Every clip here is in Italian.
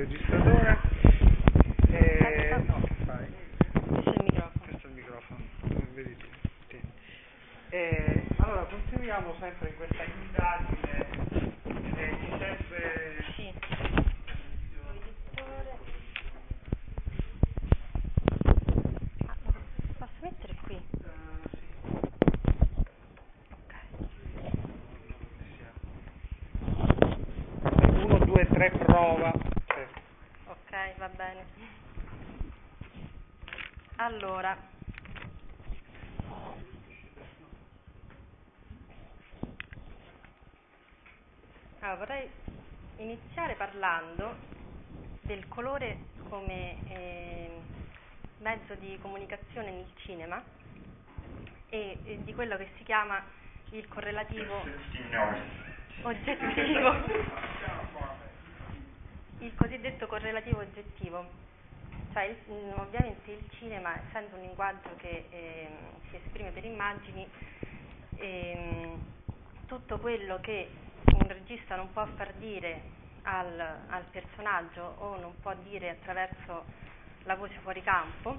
registratore. E... Fai? Questo è il microfono. Questo è il microfono, vedi tu. Tieni. E, allora, continuiamo sempre in questa indagine. E ci serve... Sì. Ah, lo posso mettere qui? eh, sì, Ok. 1, 2, 3, prova. Sì. Ok, va bene. Allora. Allora, vorrei iniziare parlando del colore come eh, mezzo di comunicazione nel cinema e, e di quello che si chiama il correlativo oggettivo il cosiddetto correlativo oggettivo. Cioè, il- mm, ovviamente il cinema, essendo un linguaggio che ehm, si esprime per immagini, ehm, tutto quello che un regista non può far dire al, al personaggio o non può dire attraverso la voce fuori campo,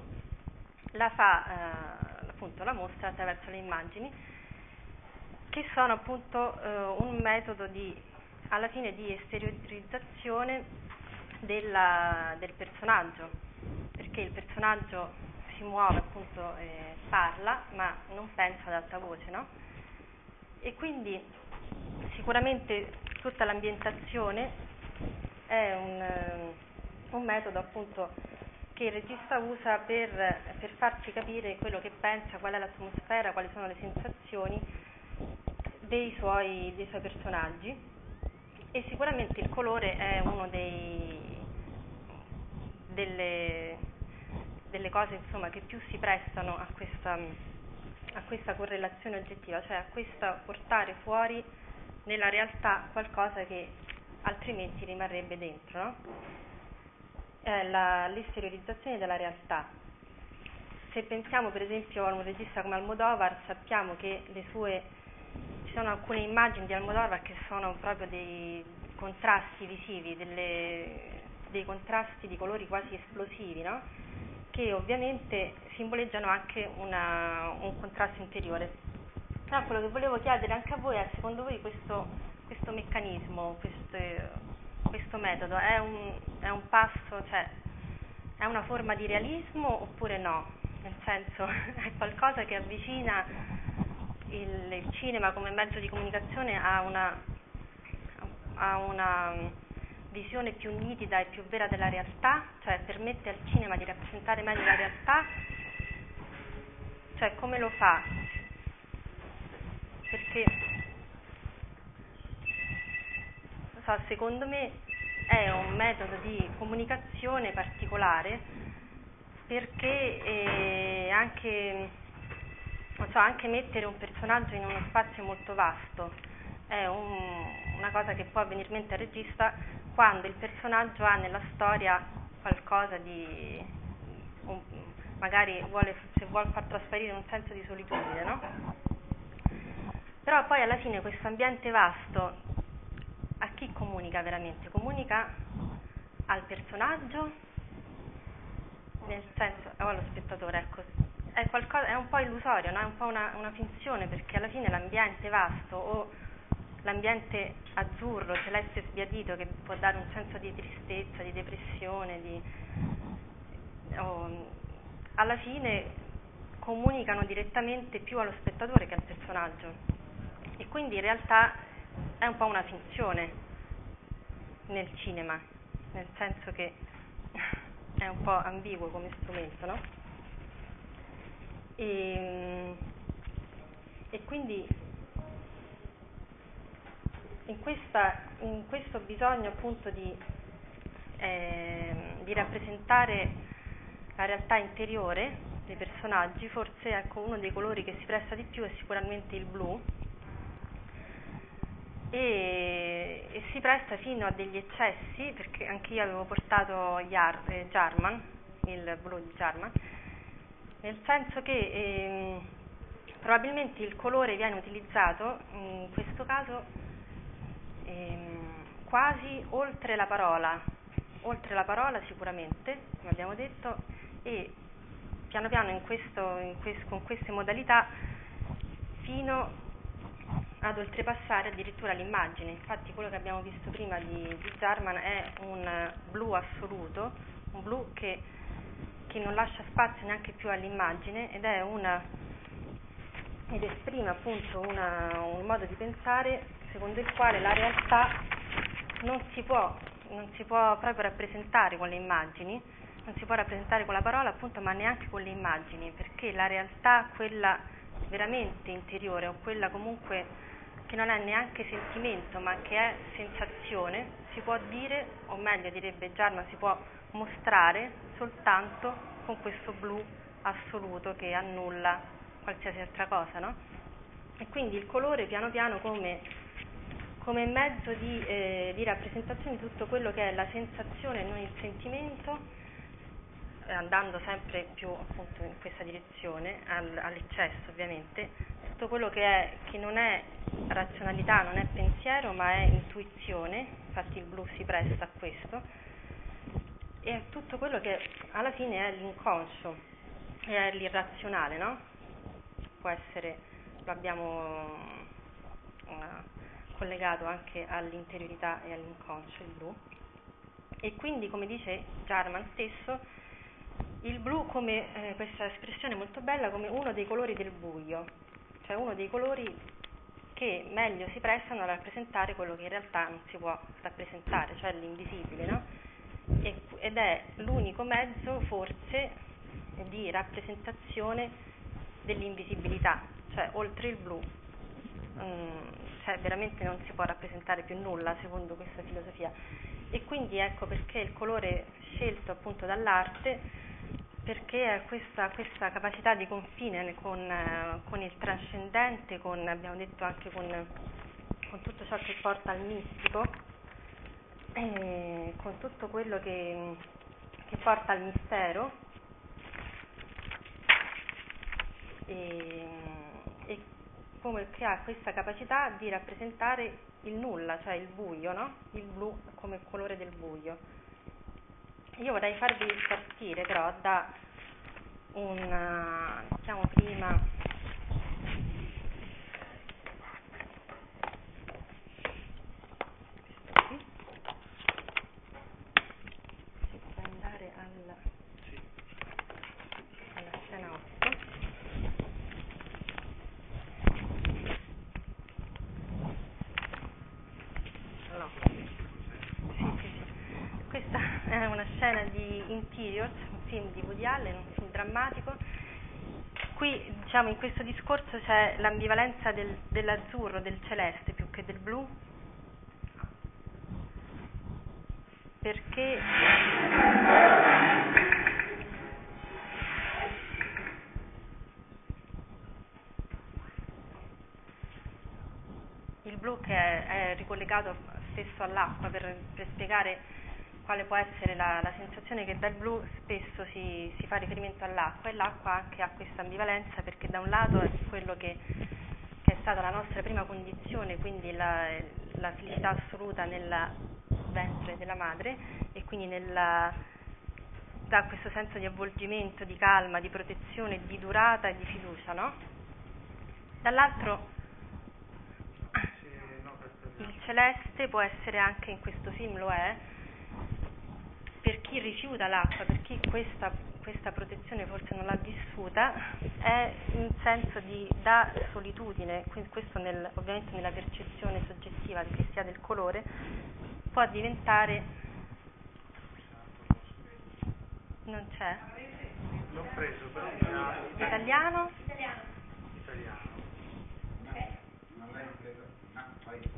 la fa, eh, appunto, la mostra attraverso le immagini, che sono appunto eh, un metodo di, alla fine di esteriorizzazione della- del personaggio, perché il personaggio si muove, appunto, eh, parla, ma non pensa ad alta voce, no? E quindi sicuramente tutta l'ambientazione è un, eh, un metodo appunto che il regista usa per, per farci capire quello che pensa, qual è l'atmosfera, quali sono le sensazioni dei suoi, dei suoi personaggi. E sicuramente il colore è dei, delle, delle cose insomma, che più si prestano a questa, a questa correlazione oggettiva, cioè a questa portare fuori nella realtà qualcosa che altrimenti rimarrebbe dentro? È la- l'esteriorizzazione della realtà. Se pensiamo per esempio a un regista come Almodovar, sappiamo che le sue ci sono alcune immagini di Almodovar che sono proprio dei contrasti visivi, delle- dei contrasti di colori quasi esplosivi, no? che ovviamente simboleggiano anche una- un contrasto interiore. Però quello che volevo chiedere anche a voi è, secondo voi questo, questo meccanismo, queste- questo metodo è un, è un passo, cioè è una forma di realismo oppure no? Nel senso è qualcosa che avvicina il, il cinema come mezzo di comunicazione a una, a una visione più nitida e più vera della realtà, cioè permette al cinema di rappresentare meglio la realtà, cioè come lo fa? Perché non so, secondo me è un metodo di comunicazione particolare perché eh, anche, so, anche mettere un personaggio in uno spazio molto vasto è un- una cosa che può venire in mente al regista quando il personaggio ha nella storia qualcosa di un- magari vuole, se vuole far trasparire un senso di solitudine, no? Però poi alla fine questo ambiente vasto a chi comunica veramente? Comunica al personaggio, nel senso, o allo spettatore, ecco. È, qualcosa, è un po' illusorio, no? è un po' una, una finzione perché alla fine l'ambiente vasto o l'ambiente azzurro, celeste sbiadito che può dare un senso di tristezza, di depressione, di, o- alla fine comunicano direttamente più allo spettatore che al personaggio e quindi in realtà è un po' una finzione nel cinema, nel senso che è un po' ambiguo come strumento, no? E, e quindi in, questa, in questo bisogno appunto di, ehm, di rappresentare la realtà interiore dei personaggi, forse ecco, uno dei colori che si presta di più è sicuramente il blu e, e si presta fino a degli eccessi, perché anche io avevo portato Jar- eh, Jarman, il blu di Jarman, nel senso che ehm, probabilmente il colore viene utilizzato in questo caso ehm, quasi oltre la parola, oltre la parola sicuramente, come abbiamo detto, e piano piano in questo, in quest- con queste modalità fino ad oltrepassare addirittura l'immagine. Infatti quello che abbiamo visto prima di, di Jarman è un blu assoluto, un blu che, che non lascia spazio neanche più all'immagine ed una ed esprime appunto una, un modo di pensare secondo il quale la realtà non si può, non si può proprio rappresentare con le immagini, non si può rappresentare con la parola appunto, ma neanche con le immagini, perché la realtà, quella veramente interiore o quella comunque che non è neanche sentimento ma che è sensazione, si può dire, o meglio direbbe Jarman, si può mostrare soltanto con questo blu assoluto che annulla qualsiasi altra cosa, no? E quindi il colore piano piano come, come mezzo di, eh, di, rappresentazione di tutto quello che è la sensazione e non il sentimento, eh, andando sempre più appunto in questa direzione, al, all'eccesso ovviamente, tutto quello che, è, che non è razionalità, non è pensiero, ma è intuizione, infatti il blu si presta a questo, e tutto quello che alla fine è l'inconscio, è l'irrazionale, no? può essere, lo abbiamo uh, collegato anche all'interiorità e all'inconscio, il blu. E quindi, come dice Jarman stesso, il blu come eh, questa espressione molto bella come uno dei colori del buio, cioè uno dei colori che meglio si prestano a rappresentare quello che in realtà non si può rappresentare, cioè l'invisibile, no? Ed è l'unico mezzo forse di rappresentazione dell'invisibilità, cioè oltre il blu um, cioè veramente non si può rappresentare più nulla secondo questa filosofia e quindi ecco perché il colore scelto appunto dall'arte perché questa, questa, capacità di confine con, eh, con, il trascendente, con, abbiamo detto anche con, con, tutto ciò che porta al mistico, con tutto quello che, che porta al mistero e, e come che ha questa capacità di rappresentare il nulla, cioè il buio, no? il blu come colore del buio. Io vorrei farvi partire però da un, diciamo prima, scena di Interiors, un film di Allen, un film drammatico. Qui diciamo in questo discorso c'è l'ambivalenza del, dell'azzurro, del celeste più che del blu, perché il blu che è, è ricollegato spesso all'acqua per, per spiegare quale può essere la, la, sensazione che dal blu spesso si, si, fa riferimento all'acqua e l'acqua anche ha questa ambivalenza perché da un lato è quello che, che è stata la nostra prima condizione, quindi la, la felicità assoluta nel ventre della madre e quindi nella, dà questo senso di avvolgimento, di calma, di protezione, di durata e di fiducia, no? Dall'altro il celeste può essere anche in questo film lo è, per chi rifiuta l'acqua, per chi questa, questa protezione forse non l'ha vissuta, è un senso di, da solitudine, questo nel, ovviamente nella percezione soggettiva che sia del colore, può diventare... Non c'è? L'ho preso, però... Italiano? Italiano.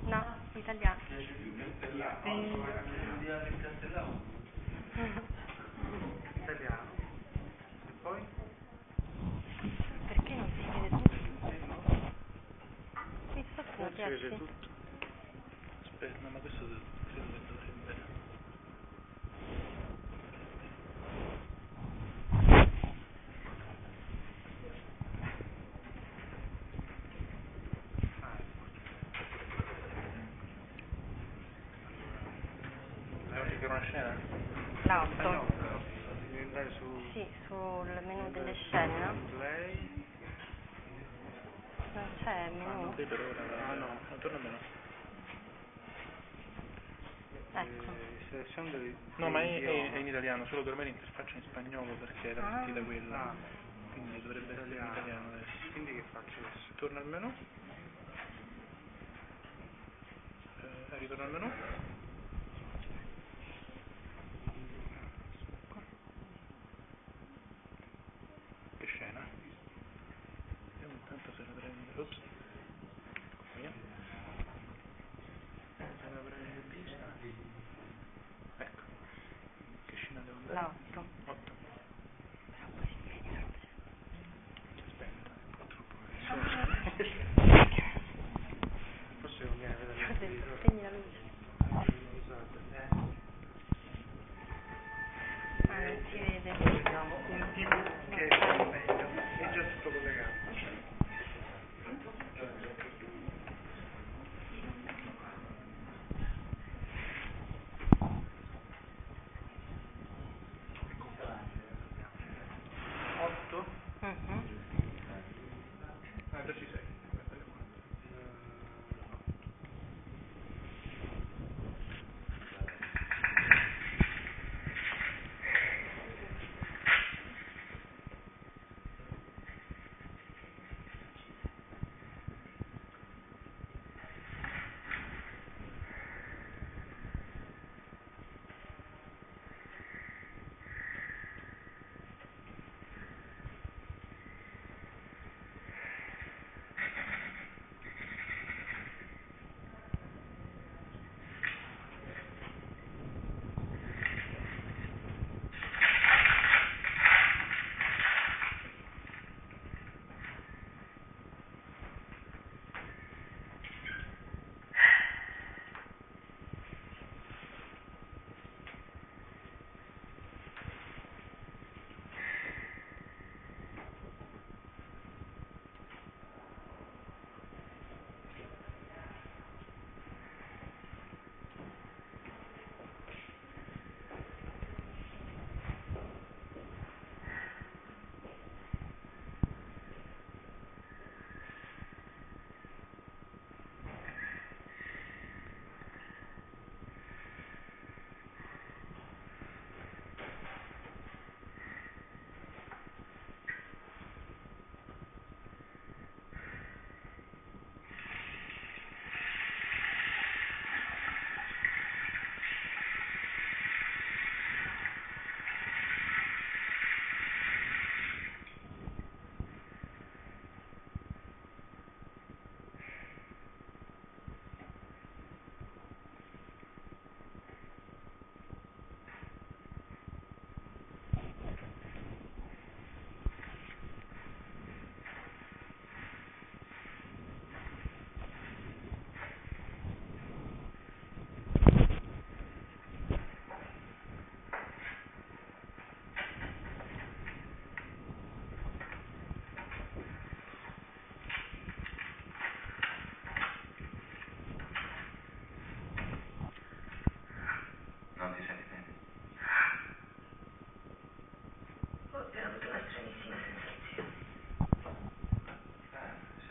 No, italiano. Italiano. E poi? Perché non si vede tutto? Mi sto Non si vede tutto. Aspetta, ma questo Esatto. Devi andare su... Sì, sul menu delle scene. Play. Non c'è il menu. Ah, per ora. Ah no, attorno a meno. Ecco. Eh, no, ma è, è, è in italiano, solo per me l'interfaccia è in spagnolo perché era ah. partita quella. Ah. Quindi dovrebbe essere in italiano adesso. Quindi che faccio adesso? Torno al menu. Eh, ritorno al menu. Oops.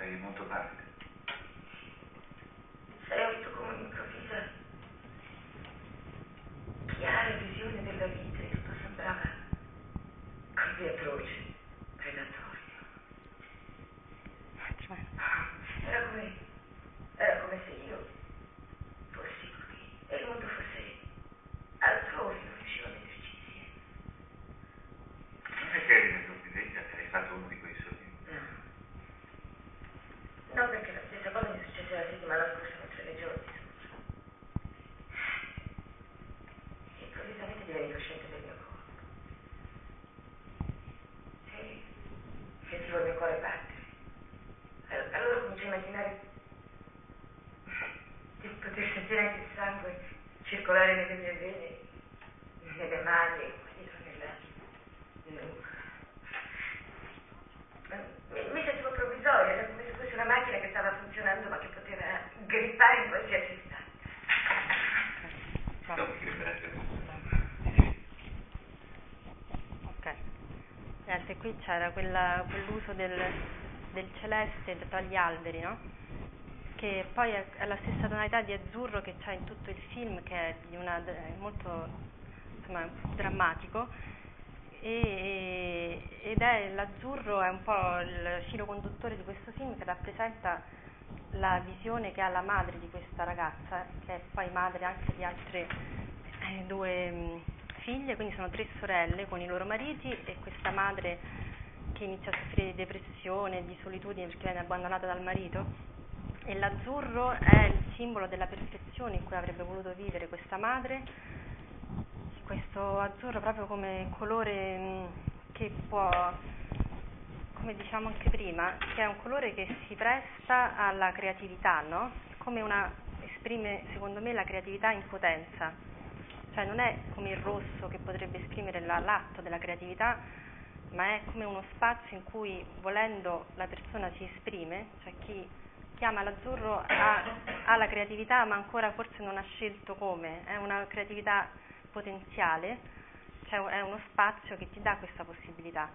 per il moto c'era quella- quell'uso del, del celeste tra gli alberi, no? Che poi è, la stessa tonalità di azzurro che c'è in tutto il film, che è una, molto insomma, drammatico. E, ed è l'azzurro è un po' il filo conduttore di questo film che rappresenta la visione che ha la madre di questa ragazza, che è poi madre anche di altre eh, due mh, figlie, quindi sono tre sorelle con i loro mariti e questa madre che inizia a soffrire di depressione, di solitudine perché viene abbandonata dal marito. E l'azzurro è il simbolo della perfezione in cui avrebbe voluto vivere questa madre questo azzurro proprio come colore mh, che può, come diciamo anche prima, che è un colore che si presta alla creatività, no? Come una, esprime secondo me la creatività in potenza, cioè non è come il rosso che potrebbe esprimere la, l'atto della creatività, ma è come uno spazio in cui volendo la persona si esprime, cioè chi chiama l'azzurro ha, ha la creatività ma ancora forse non ha scelto come, è una creatività potenziale, cioè è uno spazio che ti dà questa possibilità.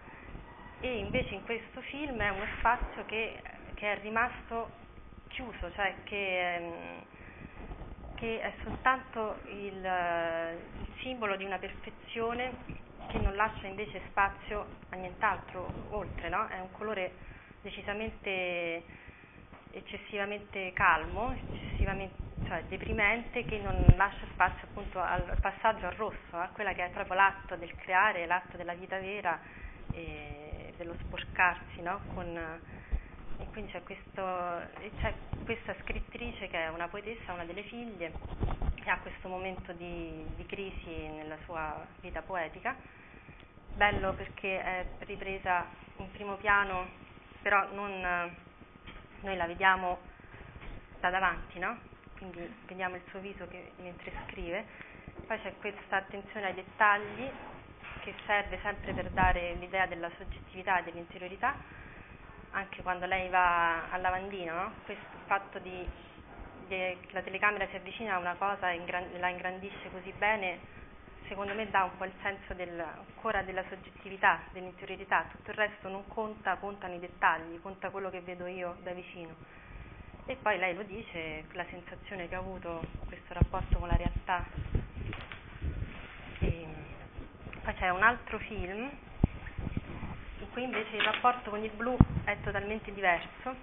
E invece in questo film è uno spazio che, che è rimasto chiuso, cioè che, ehm, che è soltanto il, il simbolo di una perfezione che non lascia invece spazio a nient'altro oltre, no? È un colore decisamente eccessivamente calmo, eccessivamente cioè deprimente che non lascia spazio appunto al passaggio al rosso, a quella che è proprio l'atto del creare, l'atto della vita vera e dello sporcarsi, no? Con, e quindi c'è, questo, c'è questa scrittrice che è una poetessa, una delle figlie, che ha questo momento di, di crisi nella sua vita poetica. Bello perché è ripresa in primo piano, però non, noi la vediamo da davanti, no? quindi vediamo il suo viso che, mentre scrive, poi c'è questa attenzione ai dettagli che serve sempre per dare l'idea della soggettività e dell'interiorità, anche quando lei va al lavandino, no? questo fatto di, la telecamera si avvicina a una cosa e la ingrandisce così bene, secondo me dà un po' il senso del, ancora della soggettività, dell'interiorità, tutto il resto non conta, contano i dettagli, conta quello che vedo io da vicino. E poi lei lo dice, la sensazione che ha avuto questo rapporto con la realtà. E poi c'è un altro film in cui invece il rapporto con il blu è totalmente diverso.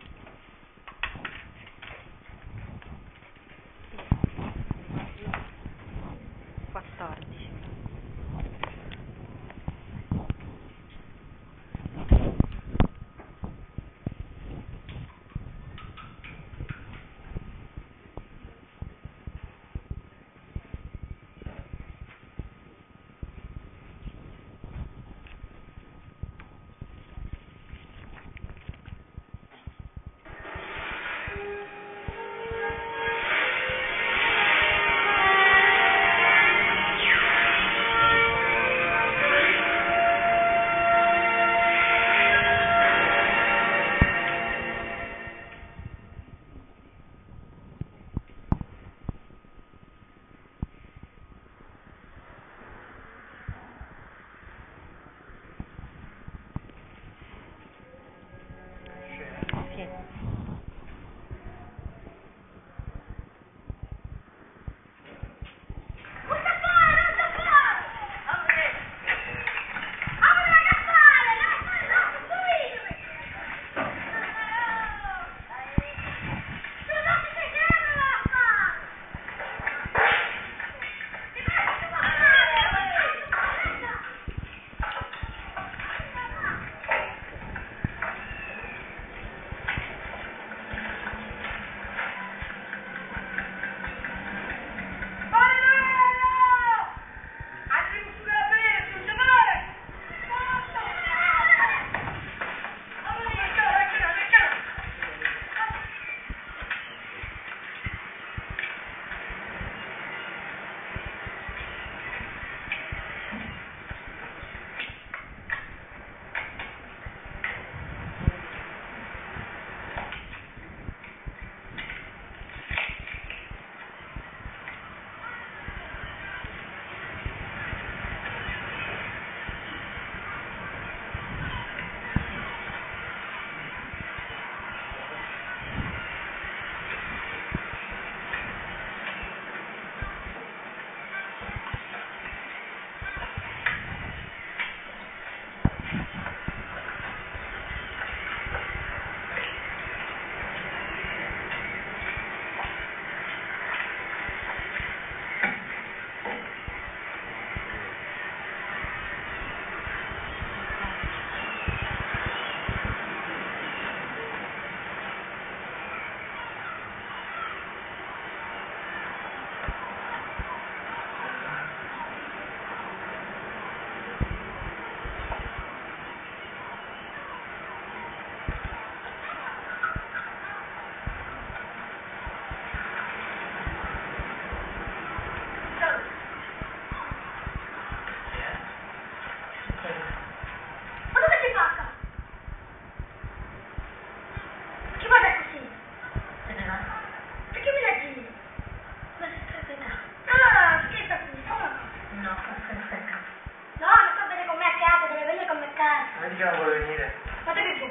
Andiamo a venire. Fate che tu.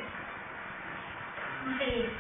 Sì.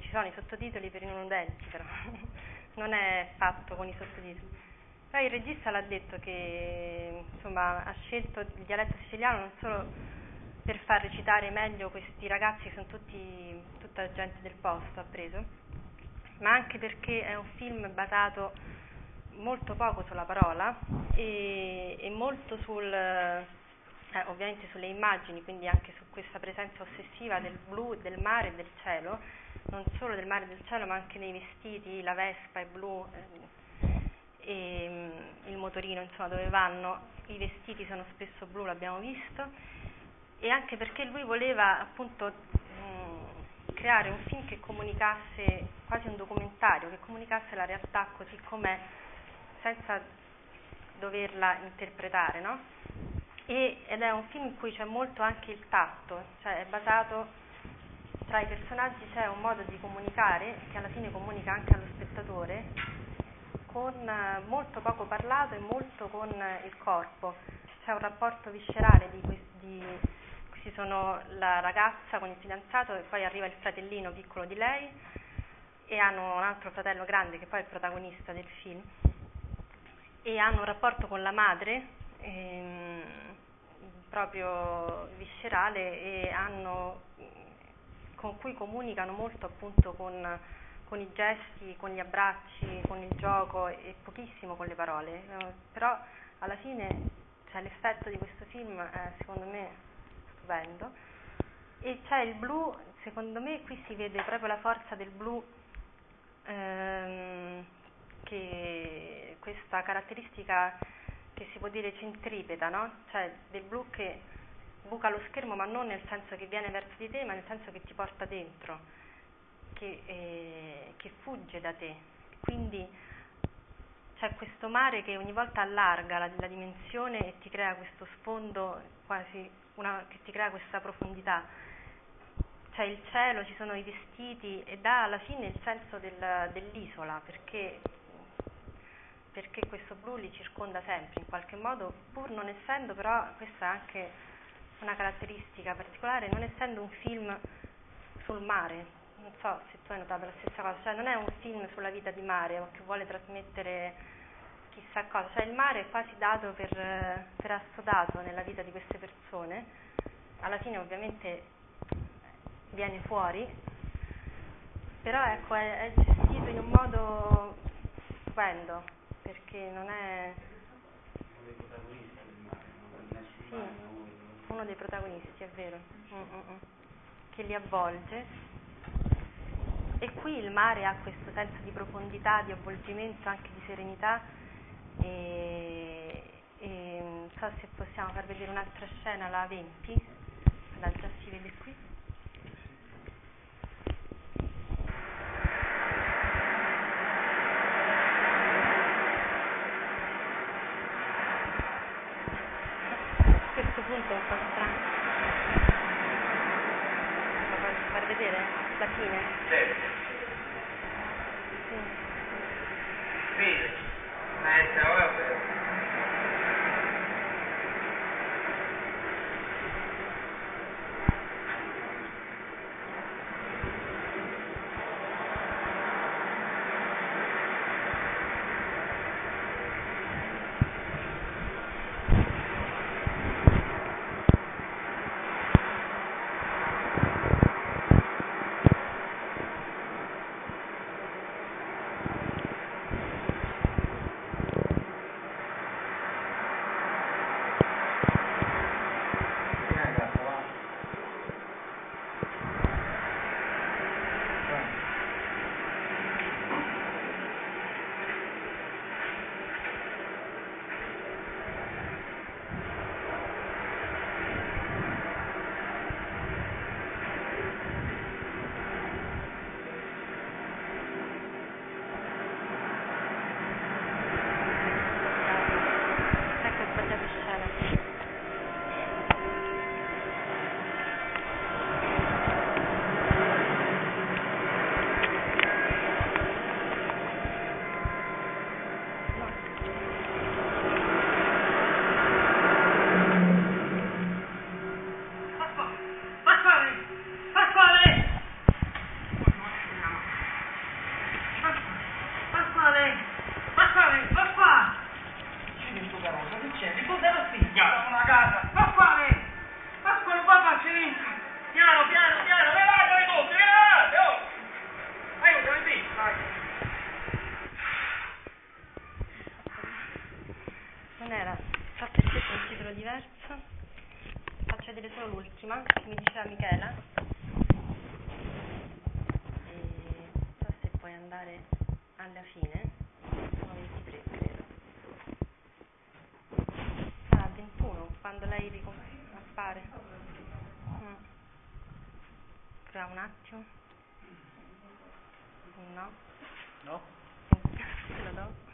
Ci sono i sottotitoli per i non udenti però, non è fatto con i sottotitoli. Poi il regista l'ha detto che insomma ha scelto il dialetto siciliano non solo per far recitare meglio questi ragazzi che sono tutti, tutta gente del posto, ha preso, ma anche perché è un film basato molto poco sulla parola e, e molto sul, eh, ovviamente sulle immagini, quindi anche su questa presenza ossessiva del blu, del mare e del cielo, non solo del mare e del cielo, ma anche nei vestiti, la vespa è blu e mm, il motorino, insomma, dove vanno, i vestiti sono spesso blu, l'abbiamo visto, e anche perché lui voleva appunto mh, creare un film che comunicasse, quasi un documentario, che comunicasse la realtà così com'è, senza doverla interpretare, no? E, ed è un film in cui c'è molto anche il tatto, cioè è basato tra i personaggi c'è un modo di comunicare che alla fine comunica anche allo spettatore con eh, molto poco parlato e molto con eh, il corpo. C'è un rapporto viscerale di, questi, di questi sono la ragazza con il fidanzato e poi arriva il fratellino piccolo di lei e hanno un altro fratello grande che poi è il protagonista del film e hanno un rapporto con la madre ehm, proprio viscerale e hanno, con cui comunicano molto appunto con, con i gesti, con gli abbracci, con il gioco e pochissimo con le parole. Eh, però alla fine cioè, l'effetto di questo film è secondo me stupendo e c'è il blu, secondo me qui si vede proprio la forza del blu ehm, che questa caratteristica che si può dire centripeta, no? Cioè del blu che buca lo schermo ma non nel senso che viene verso di te, ma nel senso che ti porta dentro, che, eh, che fugge da te. Quindi c'è questo mare che ogni volta allarga la, la dimensione e ti crea questo sfondo quasi una, che ti crea questa profondità. C'è il cielo, ci sono i vestiti e dà alla fine il senso del, dell'isola perché, perché questo blu li circonda sempre in qualche modo, pur non essendo però, questa è anche una caratteristica particolare, non essendo un film sul mare, non so se tu hai notato la stessa cosa, cioè non è un film sulla vita di mare o che vuole trasmettere chissà cosa, cioè il mare è quasi dato per, per assodato nella vita di queste persone, alla fine ovviamente viene fuori, però ecco è, è gestito in un modo stupendo, perché non è... Sì, uno dei protagonisti, è vero, Mm-mm. che li avvolge. E qui il mare ha questo senso di profondità, di avvolgimento, anche di serenità e, e non so se possiamo far vedere un'altra scena, la 20, la già si vede qui. non era fa per sé un titolo diverso. Faccio vedere solo l'ultima che mi diceva Michela. E so se puoi andare alla fine. Sono 23 credo. Ah 21 quando lei ricompare mm. prova un attimo. No. No? te lo do.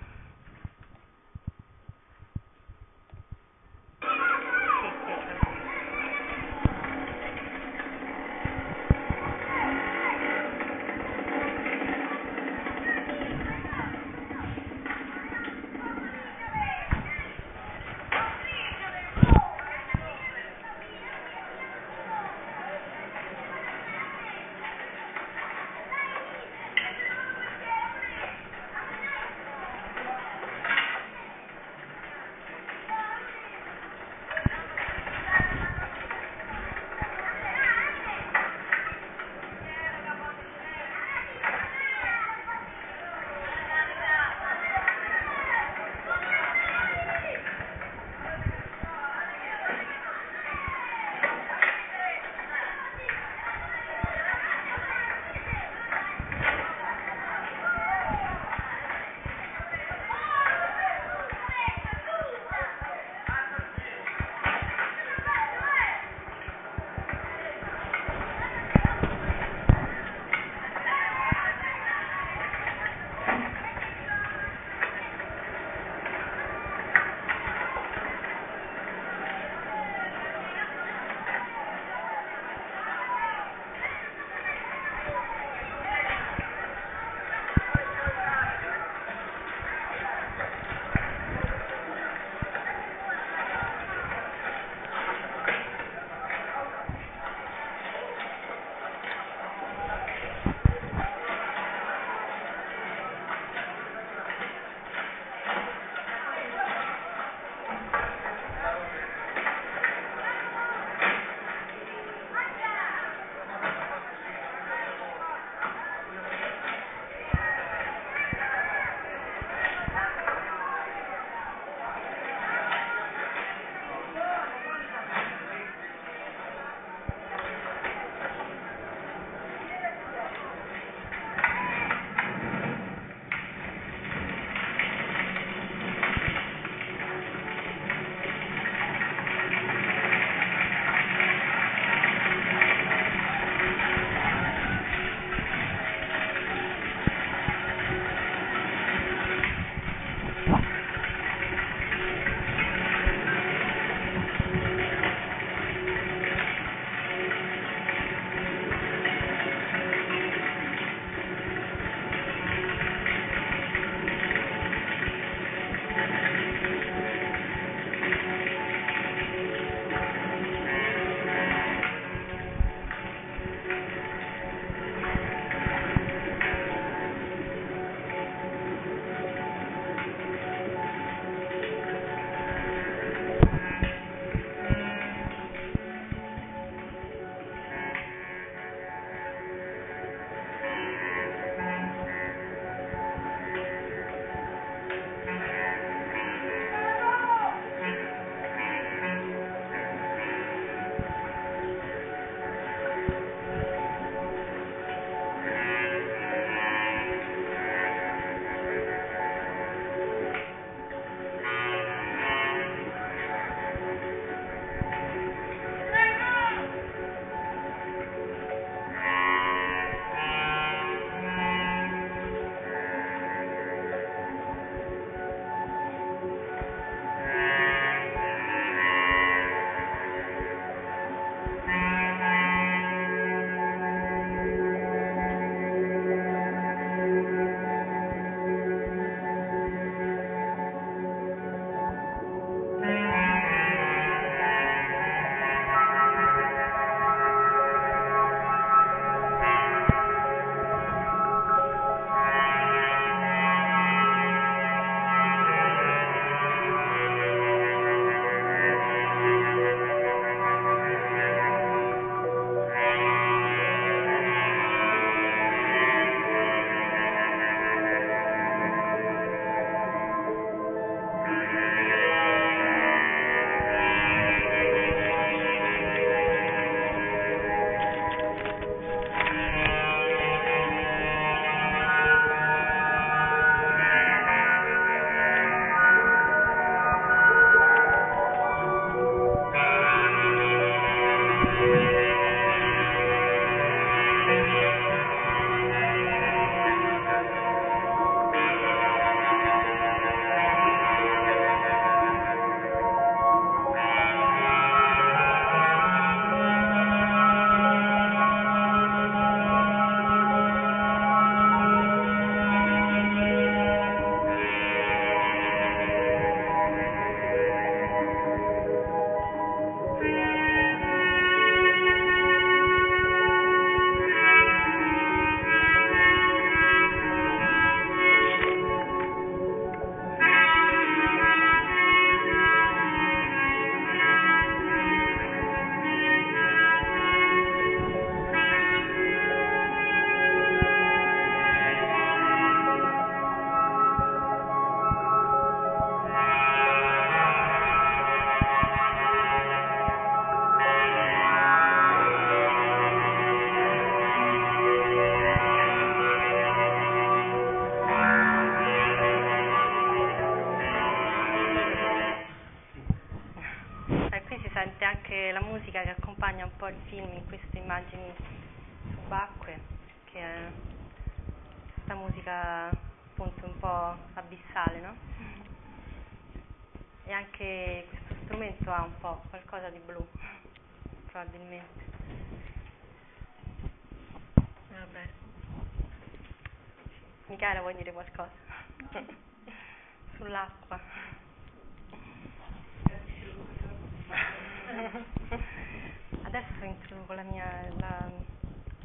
Adesso introduco la mia... La...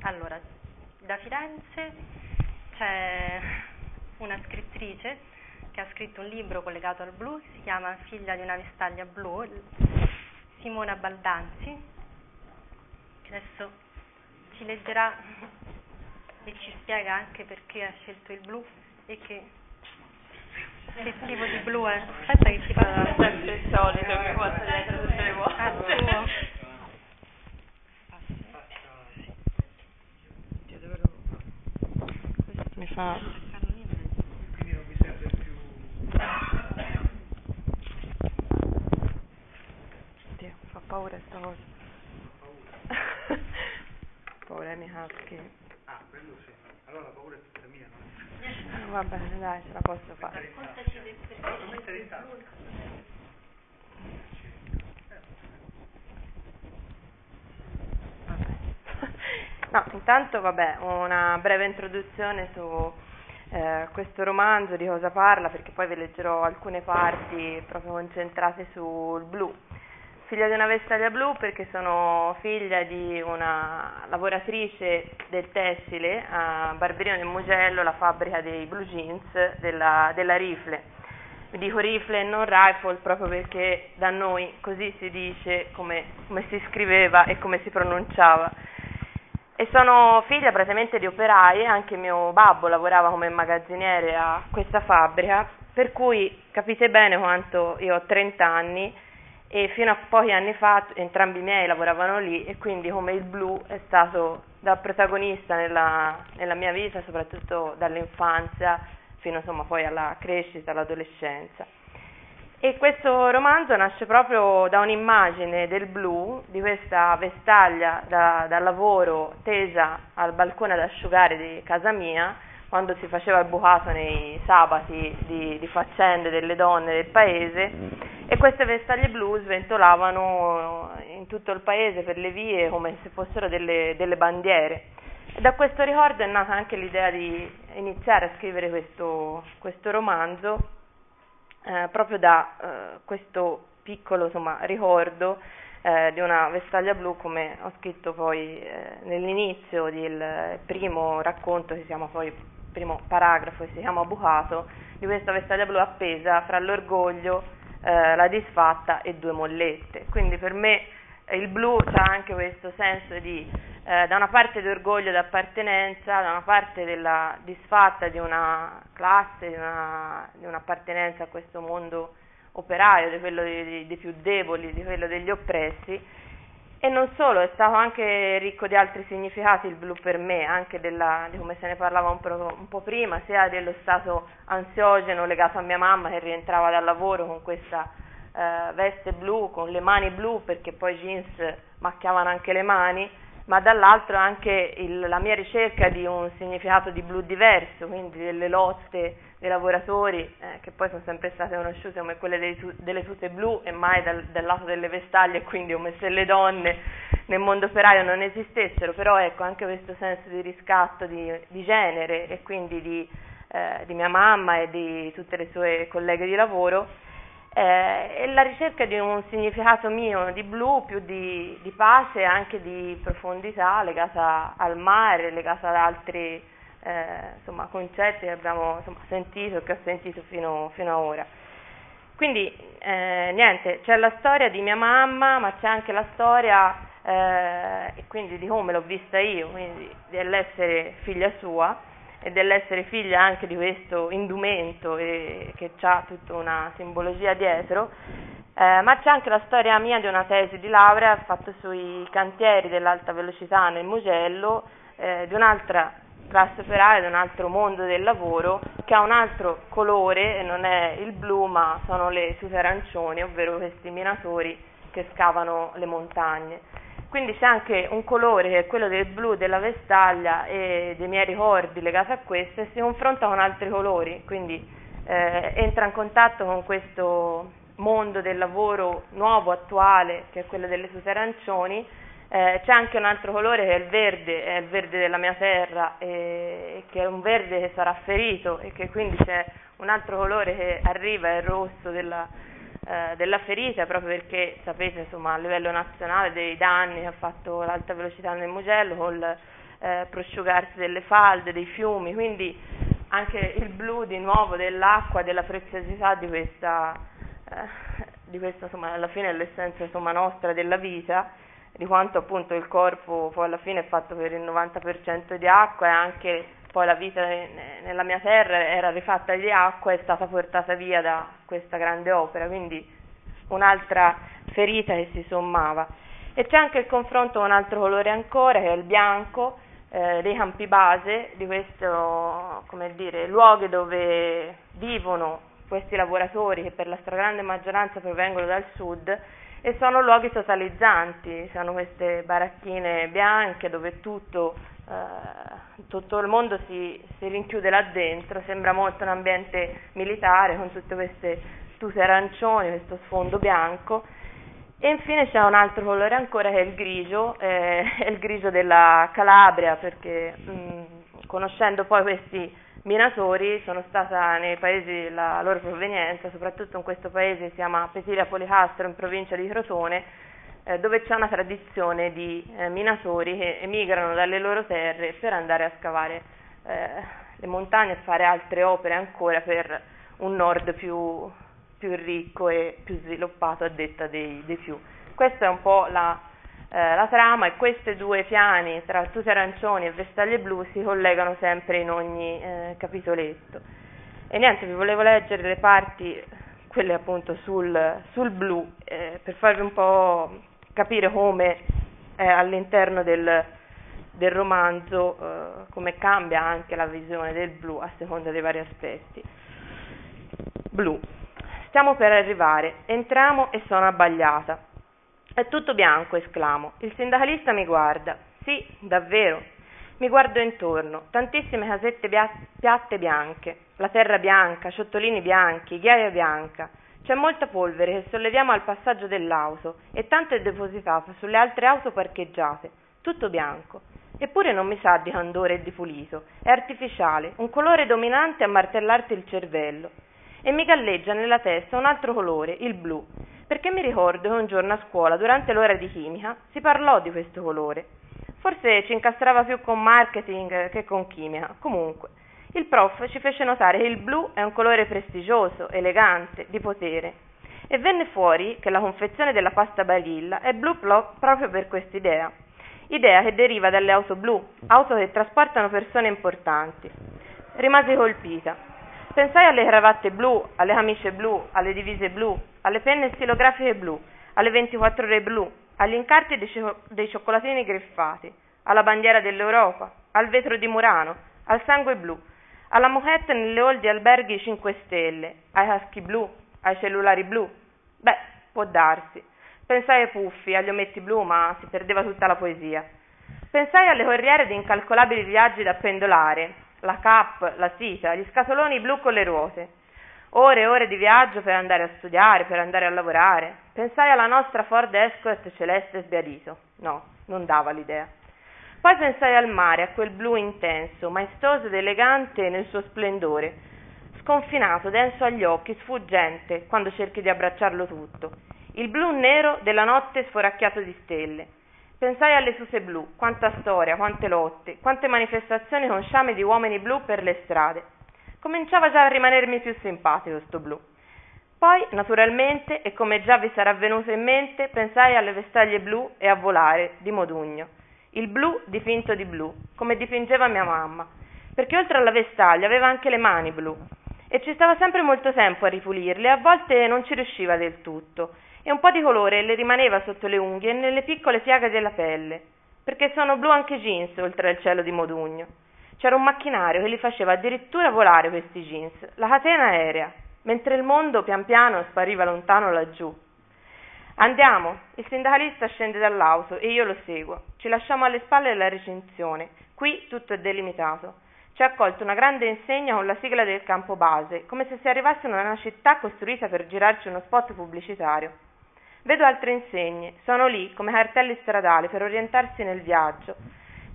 Allora, da Firenze c'è una scrittrice che ha scritto un libro collegato al blu, si chiama Figlia di una vestaglia blu, Simona Baldanzi, che adesso ci leggerà e ci spiega anche perché ha scelto il blu e che, che tipo di blu è. Aspetta che ci fa sempre il solito che porta dietro tutte le volte. Ah, suo. Mi fa... Quindi non mi serve più... Oddio, fa paura sta cosa. paura mi caschi. Ah, quello sì. Allora la paura è tutta mia, no? Va bene, dai, ce la posso fare. Mettere in tasca. No, intanto vabbè, una breve introduzione su eh, questo romanzo, di cosa parla, perché poi vi leggerò alcune parti proprio concentrate sul blu. Figlia di una vestaglia blu perché sono figlia di una lavoratrice del tessile a Barberino del Mugello, la fabbrica dei blue jeans della, della Rifle. Vi dico rifle e non rifle proprio perché da noi così si dice come, come si scriveva e come si pronunciava. E sono figlia praticamente di operai, anche mio babbo lavorava come magazziniere a questa fabbrica, per cui capite bene quanto io ho 30 anni e fino a pochi anni fa entrambi i miei lavoravano lì e quindi come il blu è stato da protagonista nella, nella mia vita, soprattutto dall'infanzia fino insomma poi alla crescita, all'adolescenza. E questo romanzo nasce proprio da un'immagine del blu, di questa vestaglia da, da, lavoro tesa al balcone ad asciugare di casa mia, quando si faceva il bucato nei sabati di, di faccende delle donne del paese, e queste vestaglie blu sventolavano in tutto il paese per le vie come se fossero delle, delle bandiere. E da questo ricordo è nata anche l'idea di iniziare a scrivere questo, questo romanzo eh, proprio da eh, questo piccolo insomma, ricordo eh, di una vestaglia blu, come ho scritto poi eh, nell'inizio del primo racconto, che si chiama poi primo paragrafo, che si chiama Bucato, di questa vestaglia blu appesa fra l'orgoglio, eh, la disfatta e due mollette. Quindi per me il blu ha anche questo senso di eh, da una parte di orgoglio d'appartenenza, da una parte della disfatta di una classe, di, una, di un'appartenenza a questo mondo operaio, di quello dei, dei più deboli, di quello degli oppressi. E non solo, è stato anche ricco di altri significati il blu per me, anche della, di come se ne parlava un po', un po', prima, sia dello stato ansiogeno legato a mia mamma che rientrava dal lavoro con questa eh, veste blu, con le mani blu, perché poi i jeans macchiavano anche le mani, ma dall'altro anche il, la mia ricerca di un significato di blu diverso, quindi delle lotte dei lavoratori eh, che poi sono sempre state conosciute come quelle dei, delle tute blu e mai dal, dal, lato delle vestaglie, quindi come se le donne nel mondo operaio non esistessero, però ecco anche questo senso di riscatto di, di genere e quindi di, eh, di mia mamma e di tutte le sue colleghe di lavoro eh, e la ricerca di un significato mio di blu, più di, di, pace anche di profondità legata al mare, legata ad altri eh, insomma, concetti che abbiamo insomma, sentito che ho sentito fino, fino ad ora. Quindi eh, niente, c'è la storia di mia mamma, ma c'è anche la storia eh, e quindi di come l'ho vista io, quindi dell'essere figlia sua e dell'essere figlia anche di questo indumento e, che ha tutta una simbologia dietro, eh, ma c'è anche la storia mia di una tesi di laurea fatta sui cantieri dell'alta velocità nel Mugello, eh, di un'altra classe operaia, di un altro mondo del lavoro che ha un altro colore e non è il blu ma sono le tute arancioni, ovvero questi minatori che scavano le montagne. Quindi c'è anche un colore che è quello del blu della vestaglia e dei miei ricordi legati a questo e si confronta con altri colori, quindi eh, entra in contatto con questo mondo del lavoro nuovo, attuale, che è quello delle tute arancioni. Eh, c'è anche un altro colore che è il verde, è il verde della mia terra, e, che è un verde che sarà ferito e che quindi c'è un altro colore che arriva, è il rosso della, eh, della ferita, proprio perché sapete insomma, a livello nazionale dei danni che ha fatto l'alta velocità nel Mugello col eh, prosciugarsi delle falde, dei fiumi, quindi anche il blu di nuovo dell'acqua, della preziosità di questa, eh, di questa insomma, alla fine è l'essenza insomma, nostra della vita, di quanto appunto il corpo poi alla fine è fatto per il 90% di acqua e anche poi la vita nella mia terra era rifatta di acqua e è stata portata via da questa grande opera, quindi un'altra ferita che si sommava. E c'è anche il confronto con un altro colore ancora, che è il bianco, eh, dei campi base, di dire, luoghi dove vivono questi lavoratori che per la stragrande maggioranza provengono dal sud e sono luoghi totalizzanti, sono queste baracchine bianche dove tutto eh, tutto il mondo si, si, rinchiude là dentro, sembra molto un ambiente militare con tutte queste tute arancioni, questo sfondo bianco. E infine c'è un altro colore ancora che è il grigio, eh, è il grigio della Calabria, perché mh, conoscendo poi questi minatori sono stata nei paesi della loro provenienza, soprattutto in questo paese che si chiama Petilia Policastro in provincia di Crotone, eh, dove c'è una tradizione di eh, minatori che emigrano dalle loro terre per andare a scavare eh, le montagne e fare altre opere ancora per un nord più, più ricco e più sviluppato a detta dei, dei più. Questa è un po' la, eh, la trama e questi due piani tra tute arancioni e vestaglie blu si collegano sempre in ogni eh, capitoletto. E niente, vi volevo leggere le parti, quelle appunto sul, sul blu, eh, per farvi un po' capire come eh, all'interno del, del romanzo eh, come cambia anche la visione del blu a seconda dei vari aspetti. Blu. Stiamo per arrivare, entriamo e sono abbagliata. È tutto bianco, esclamo. Il sindacalista mi guarda. Sì, davvero. Mi guardo intorno, tantissime casette bia- piatte bianche, la terra bianca, ciottolini bianchi, ghiaia bianca. C'è molta polvere che solleviamo al passaggio dell'auto e tanto è depositata sulle altre auto parcheggiate. Tutto bianco. Eppure non mi sa di candore e di pulito. È artificiale, un colore dominante a martellarti il cervello. E mi galleggia nella testa un altro colore, il blu, perché mi ricordo che un giorno a scuola, durante l'ora di chimica, si parlò di questo colore. Forse ci incastrava più con marketing che con chimica. Comunque, il prof ci fece notare che il blu è un colore prestigioso, elegante, di potere. E venne fuori che la confezione della pasta Barilla è blu proprio per quest'idea. Idea che deriva dalle auto blu, auto che trasportano persone importanti. Rimasi colpita. Pensai alle cravatte blu, alle camicie blu, alle divise blu, alle penne stilografiche blu, alle 24 ore blu, agli incarti dei, cio- dei cioccolatini griffati, alla bandiera dell'Europa, al vetro di Murano, al sangue blu, alla moquette nelle hall di alberghi 5 stelle, ai caschi blu, ai cellulari blu. Beh, può darsi. Pensai ai puffi, agli ometti blu, ma si perdeva tutta la poesia. Pensai alle corriere di incalcolabili viaggi da pendolare, la cap, la sita, gli scatoloni blu con le ruote. Ore e ore di viaggio per andare a studiare, per andare a lavorare. Pensai alla nostra Ford Escort celeste sbiadito. No, non dava l'idea. Poi pensai al mare, a quel blu intenso, maestoso ed elegante nel suo splendore, sconfinato, denso agli occhi, sfuggente, quando cerchi di abbracciarlo tutto. Il blu nero della notte sforacchiato di stelle. Pensai alle suse blu, quanta storia, quante lotte, quante manifestazioni con sciame di uomini blu per le strade. Cominciava già a rimanermi più simpatico sto blu. Poi, naturalmente, e come già vi sarà venuto in mente, pensai alle vestaglie blu e a volare di Modugno il blu dipinto di blu, come dipingeva mia mamma, perché oltre alla vestaglia aveva anche le mani blu e ci stava sempre molto tempo a ripulirle a volte non ci riusciva del tutto e un po' di colore le rimaneva sotto le unghie e nelle piccole piaghe della pelle, perché sono blu anche i jeans oltre al cielo di Modugno. C'era un macchinario che li faceva addirittura volare questi jeans, la catena aerea, mentre il mondo pian piano spariva lontano laggiù. Andiamo. Il sindacalista scende dall'auto e io lo seguo. Ci lasciamo alle spalle la recinzione. Qui tutto è delimitato. Ci ha accolto una grande insegna con la sigla del campo base, come se si arrivasse in una città costruita per girarci uno spot pubblicitario. Vedo altre insegne, sono lì come cartelli stradali per orientarsi nel viaggio.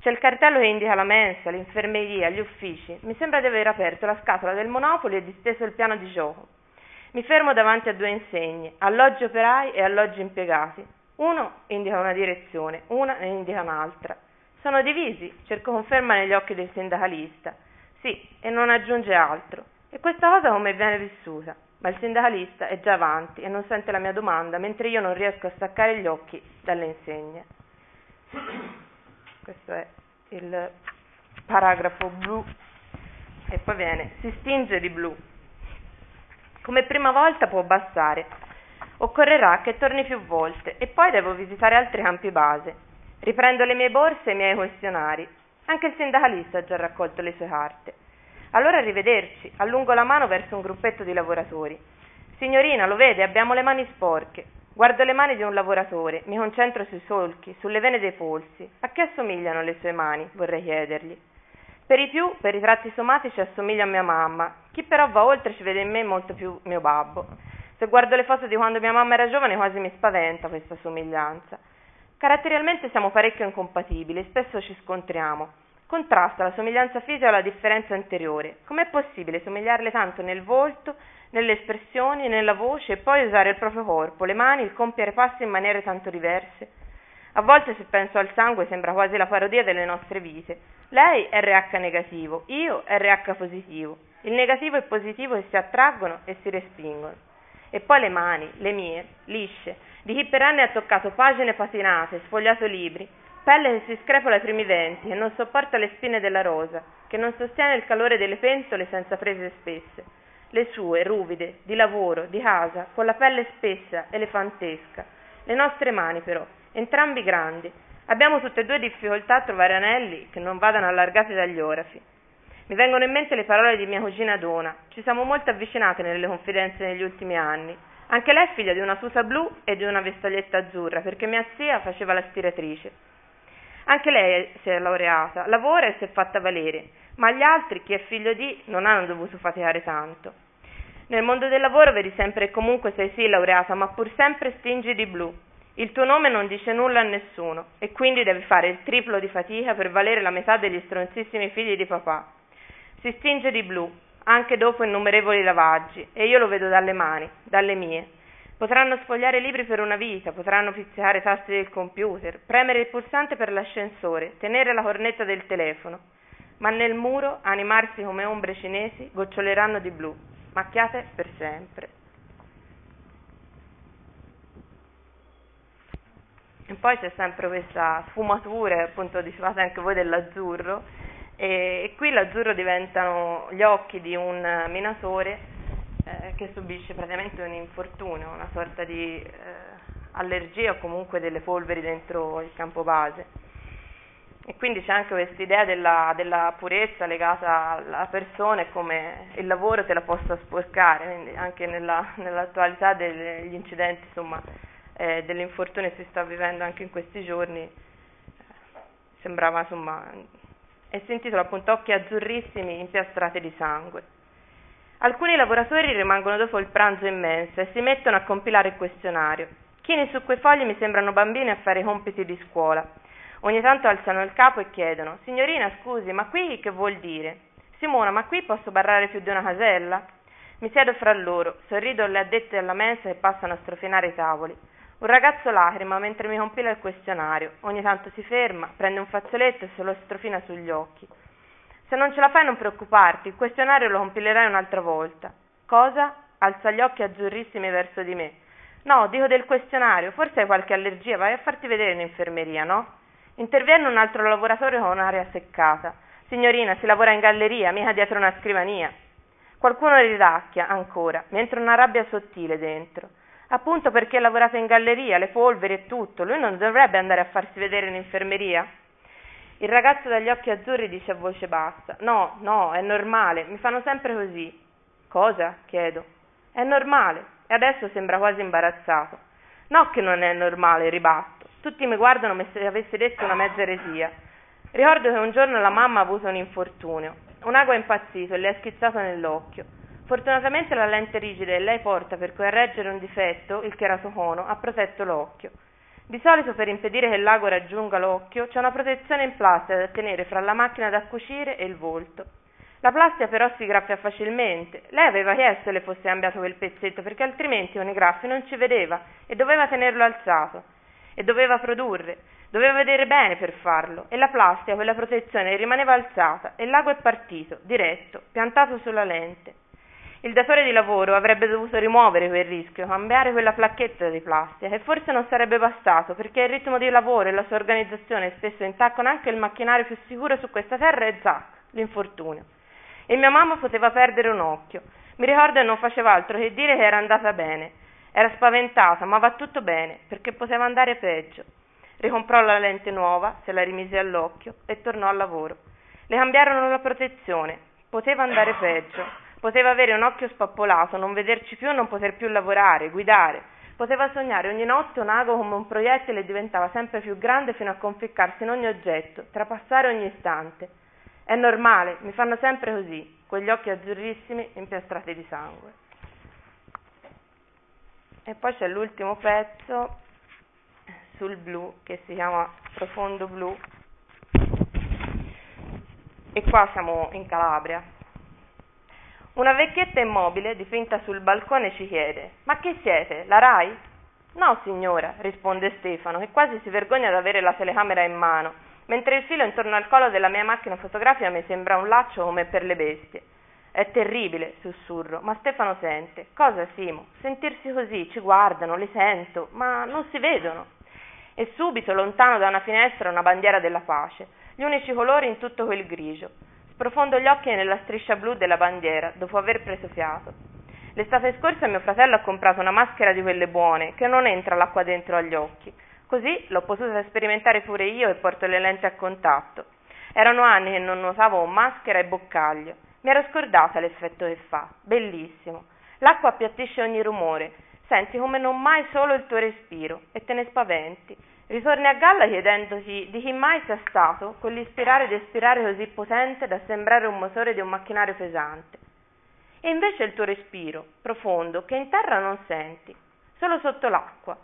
C'è il cartello che indica la mensa, l'infermeria, gli uffici. Mi sembra di aver aperto la scatola del Monopoli e disteso il piano di gioco. Mi fermo davanti a due insegne, alloggi operai e alloggi impiegati. Uno indica una direzione, una ne indica un'altra. Sono divisi, cerco conferma negli occhi del sindacalista. Sì, e non aggiunge altro. E questa cosa come viene vissuta? Ma il sindacalista è già avanti e non sente la mia domanda, mentre io non riesco a staccare gli occhi dalle insegne. Questo è il paragrafo blu. E poi viene, si stinge di blu. Come prima volta può bastare. Occorrerà che torni più volte e poi devo visitare altri campi base. Riprendo le mie borse e i miei questionari. Anche il sindacalista ha già raccolto le sue carte. Allora arrivederci, allungo la mano verso un gruppetto di lavoratori. Signorina, lo vede, abbiamo le mani sporche. Guardo le mani di un lavoratore, mi concentro sui solchi, sulle vene dei polsi. A che assomigliano le sue mani? vorrei chiedergli. Per i più, per i tratti somatici assomiglia a mia mamma. Chi però va oltre ci vede in me molto più mio babbo. Se guardo le foto di quando mia mamma era giovane quasi mi spaventa questa somiglianza. Caratterialmente siamo parecchio incompatibili, spesso ci scontriamo. Contrasta la somiglianza fisica alla differenza interiore. Com'è possibile somigliarle tanto nel volto, nelle espressioni, nella voce e poi usare il proprio corpo, le mani, il compiere passi in maniere tanto diverse? A volte se penso al sangue sembra quasi la parodia delle nostre vite. Lei è RH negativo, io RH positivo. Il negativo e il positivo che si attraggono e si respingono. E poi le mani, le mie, lisce, di chi per anni ha toccato pagine patinate, sfogliato libri, pelle che si screpola ai primi venti, che non sopporta le spine della rosa, che non sostiene il calore delle pentole senza prese spesse. Le sue, ruvide, di lavoro, di casa, con la pelle spessa, elefantesca. Le nostre mani però, entrambi grandi. Abbiamo tutte e due difficoltà a trovare anelli che non vadano allargati dagli orafi. Mi vengono in mente le parole di mia cugina Dona. Ci siamo molto avvicinate nelle confidenze negli ultimi anni. Anche lei è figlia di una tuta blu e di una vestaglietta azzurra, perché mia zia faceva la stiratrice. Anche lei si è laureata, lavora e si è fatta valere, ma gli altri, chi è figlio di, non hanno dovuto faticare tanto. Nel mondo del lavoro vedi sempre e comunque sei sì laureata, ma pur sempre stingi di blu. Il tuo nome non dice nulla a nessuno e quindi devi fare il triplo di fatica per valere la metà degli stronzissimi figli di papà. Si stinge di blu, anche dopo innumerevoli lavaggi, e io lo vedo dalle mani, dalle mie. Potranno sfogliare libri per una vita, potranno i tasti del computer, premere il pulsante per l'ascensore, tenere la cornetta del telefono, ma nel muro, animarsi come ombre cinesi, goccioleranno di blu, macchiate per sempre. E poi c'è sempre questa sfumatura, appunto dicevate anche voi dell'azzurro, e, e qui l'azzurro diventano gli occhi di un minatore eh, che subisce praticamente un infortunio, una sorta di eh, allergia o comunque delle polveri dentro il campo base. E quindi c'è anche questa idea della, della, purezza legata alla persona e come il lavoro te la possa sporcare, quindi anche nella, nell'attualità degli incidenti, insomma, eh, dell'infortunio che si sta vivendo anche in questi giorni, eh, sembrava insomma, e si intitola appunto Occhi azzurrissimi impiastrati di sangue. Alcuni lavoratori rimangono dopo il pranzo in mensa e si mettono a compilare il questionario. Chini su quei fogli mi sembrano bambini a fare i compiti di scuola. Ogni tanto alzano il capo e chiedono: Signorina, scusi, ma qui che vuol dire? Simona, ma qui posso barrare più di una casella? Mi siedo fra loro, sorrido alle addette alla mensa che passano a strofinare i tavoli. Un ragazzo lacrima mentre mi compila il questionario. Ogni tanto si ferma, prende un fazzoletto e se lo strofina sugli occhi. Se non ce la fai non preoccuparti, il questionario lo compilerai un'altra volta. Cosa? Alza gli occhi azzurrissimi verso di me. No, dico del questionario, forse hai qualche allergia, vai a farti vedere in infermeria, no? Interviene un altro lavoratore con un'aria seccata. Signorina, si lavora in galleria, mica dietro una scrivania. Qualcuno ridacchia ancora, mentre una rabbia sottile dentro. Appunto perché lavorate in galleria, le polveri e tutto, lui non dovrebbe andare a farsi vedere in infermeria? Il ragazzo dagli occhi azzurri dice a voce bassa: No, no, è normale, mi fanno sempre così. Cosa? chiedo. È normale. E adesso sembra quasi imbarazzato. No che non è normale, ribatto. Tutti mi guardano come se avessi detto una mezza eresia. Ricordo che un giorno la mamma ha avuto un infortunio. Un ago è impazzito e le è schizzato nell'occhio. Fortunatamente la lente rigida che lei porta per correggere un difetto, il keratocono, ha protetto l'occhio. Di solito per impedire che l'ago raggiunga l'occhio c'è una protezione in plastica da tenere fra la macchina da cucire e il volto. La plastica però si graffia facilmente. Lei aveva chiesto le fosse cambiato quel pezzetto perché altrimenti con i graffi non ci vedeva e doveva tenerlo alzato. E doveva produrre. Doveva vedere bene per farlo. E la plastica, quella protezione, rimaneva alzata e l'ago è partito, diretto, piantato sulla lente. Il datore di lavoro avrebbe dovuto rimuovere quel rischio, cambiare quella placchetta di plastica e forse non sarebbe bastato perché il ritmo di lavoro e la sua organizzazione spesso intaccano anche il macchinario più sicuro su questa terra e zac, l'infortunio. E mia mamma poteva perdere un occhio. Mi ricordo che non faceva altro che dire che era andata bene. Era spaventata, ma va tutto bene, perché poteva andare peggio. Ricomprò la lente nuova, se la rimise all'occhio e tornò al lavoro. Le cambiarono la protezione. Poteva andare peggio. Poteva avere un occhio spappolato, non vederci più, non poter più lavorare, guidare. Poteva sognare ogni notte un ago come un proiettile e diventava sempre più grande fino a conficcarsi in ogni oggetto, trapassare ogni istante. È normale, mi fanno sempre così, quegli occhi azzurrissimi impiastrati di sangue. E poi c'è l'ultimo pezzo sul blu che si chiama Profondo blu. E qua siamo in Calabria, una vecchietta immobile, dipinta sul balcone, ci chiede: Ma chi siete? La Rai? No, signora, risponde Stefano, che quasi si vergogna ad avere la telecamera in mano, mentre il filo intorno al collo della mia macchina fotografica mi sembra un laccio come per le bestie. È terribile, sussurro, ma Stefano sente. Cosa, Simo? Sentirsi così, ci guardano, li sento, ma non si vedono. E subito, lontano da una finestra, una bandiera della pace, gli unici colori in tutto quel grigio. Sprofondo gli occhi nella striscia blu della bandiera, dopo aver preso fiato. L'estate scorsa mio fratello ha comprato una maschera di quelle buone, che non entra l'acqua dentro agli occhi. Così l'ho potuta sperimentare pure io e porto le lenti a contatto. Erano anni che non nuotavo maschera e boccaglio. Mi ero scordata l'effetto che fa. Bellissimo. L'acqua appiattisce ogni rumore. Senti come non mai solo il tuo respiro e te ne spaventi. Ritorni a galla chiedendoti di chi mai sia stato quell'ispirare ed espirare così potente da sembrare un motore di un macchinario pesante. E invece il tuo respiro, profondo, che in terra non senti, solo sotto l'acqua.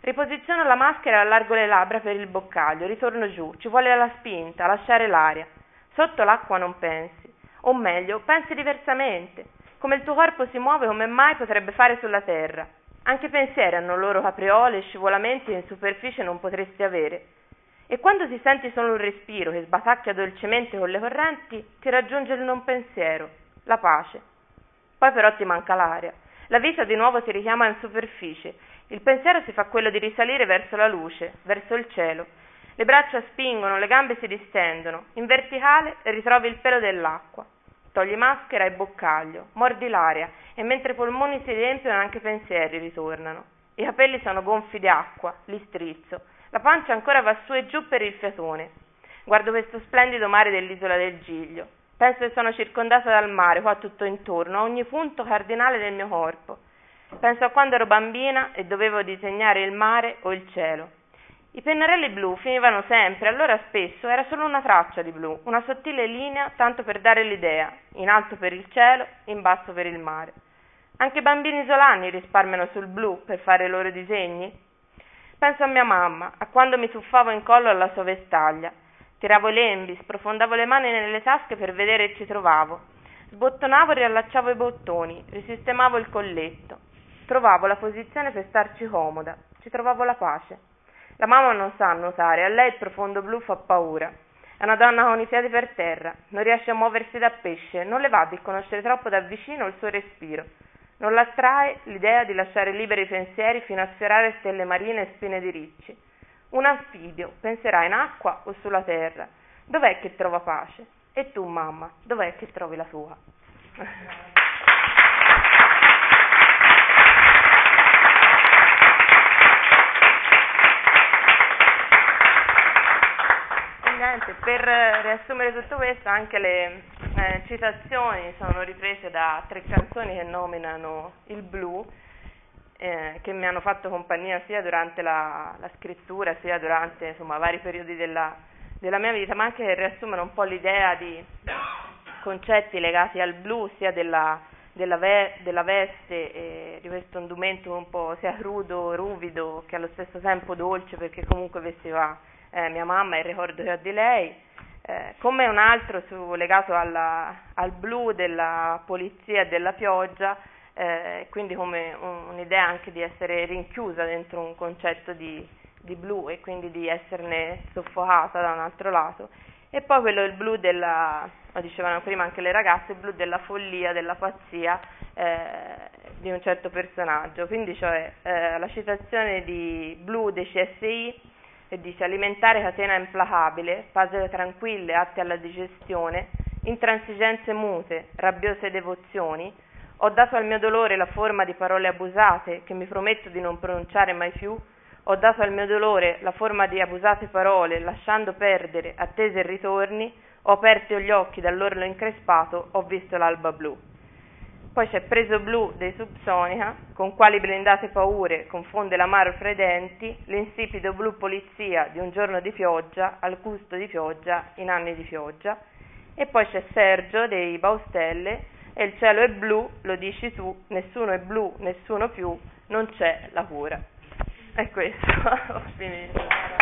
Riposiziono la maschera e allargo le labbra per il boccaglio, ritorno giù, ci vuole la spinta, lasciare l'aria. Sotto l'acqua non pensi, o meglio, pensi diversamente, come il tuo corpo si muove come mai potrebbe fare sulla terra. Anche pensieri hanno loro capriole e scivolamenti che in superficie non potresti avere. E quando ti senti solo un respiro che sbatacchia dolcemente con le correnti, ti raggiunge il non pensiero, la pace. Poi però ti manca l'aria. La vita di nuovo ti richiama in superficie. Il pensiero si fa quello di risalire verso la luce, verso il cielo. Le braccia spingono, le gambe si distendono. In verticale ritrovi il pelo dell'acqua. Togli maschera e boccaglio, mordi l'aria e mentre i polmoni si riempiono anche i pensieri ritornano. I capelli sono gonfi di acqua, li strizzo. La pancia ancora va su e giù per il fiatone. Guardo questo splendido mare dell'isola del Giglio. Penso che sono circondata dal mare, qua tutto intorno, a ogni punto cardinale del mio corpo. Penso a quando ero bambina e dovevo disegnare il mare o il cielo. I pennarelli blu finivano sempre, allora spesso era solo una traccia di blu, una sottile linea tanto per dare l'idea, in alto per il cielo, in basso per il mare. Anche i bambini isolani risparmiano sul blu per fare i loro disegni? Penso a mia mamma, a quando mi tuffavo in collo alla sua vestaglia. Tiravo i lembi, sprofondavo le mani nelle tasche per vedere ci trovavo. Sbottonavo e riallacciavo i bottoni, risistemavo il colletto. Trovavo la posizione per starci comoda, ci trovavo la pace. La mamma non sa nuotare, a lei il profondo blu fa paura. È una donna con i piedi per terra, non riesce a muoversi da pesce, non le va di conoscere troppo da vicino il suo respiro. Non la attrae l'idea di lasciare liberi i pensieri fino a sfiorare stelle marine e spine di ricci. Un anfibio penserà in acqua o sulla terra. Dov'è che trova pace? E tu, mamma, dov'è che trovi la tua? Niente, per riassumere tutto questo, anche le eh, citazioni sono riprese da tre canzoni che nominano il blu eh, che mi hanno fatto compagnia sia durante la, la scrittura sia durante insomma, vari periodi della, della mia vita, ma anche che riassumono un po' l'idea di concetti legati al blu, sia della, della, ve- della veste, eh, di questo indumento un po' sia crudo, ruvido, che allo stesso tempo dolce, perché comunque vestiva eh, mia mamma il ricordo che ho di lei, eh, come un altro su, legato alla, al blu della polizia e della pioggia, eh, quindi come un, un'idea anche di essere rinchiusa dentro un concetto di, di blu e quindi di esserne soffocata da un altro lato. E poi quello il blu della, lo dicevano prima anche le ragazze, il blu della follia, della pazzia eh, di un certo personaggio. Quindi cioè eh, la citazione di blu dei CSI e dice alimentare catena implacabile, fase tranquille atte alla digestione, intransigenze mute, rabbiose devozioni, ho dato al mio dolore la forma di parole abusate che mi prometto di non pronunciare mai più, ho dato al mio dolore la forma di abusate parole, lasciando perdere attese e ritorni, ho aperto gli occhi dall'orlo increspato, ho visto l'alba blu. Poi c'è Preso blu dei Subsonica, con quali blindate paure confonde l'amaro fra i denti, l'insipido blu polizia di un giorno di pioggia, al gusto di pioggia, in anni di pioggia. E poi c'è Sergio dei Baustelle, e il cielo è blu, lo dici tu, nessuno è blu, nessuno più, non c'è la cura. È questo, ho finito.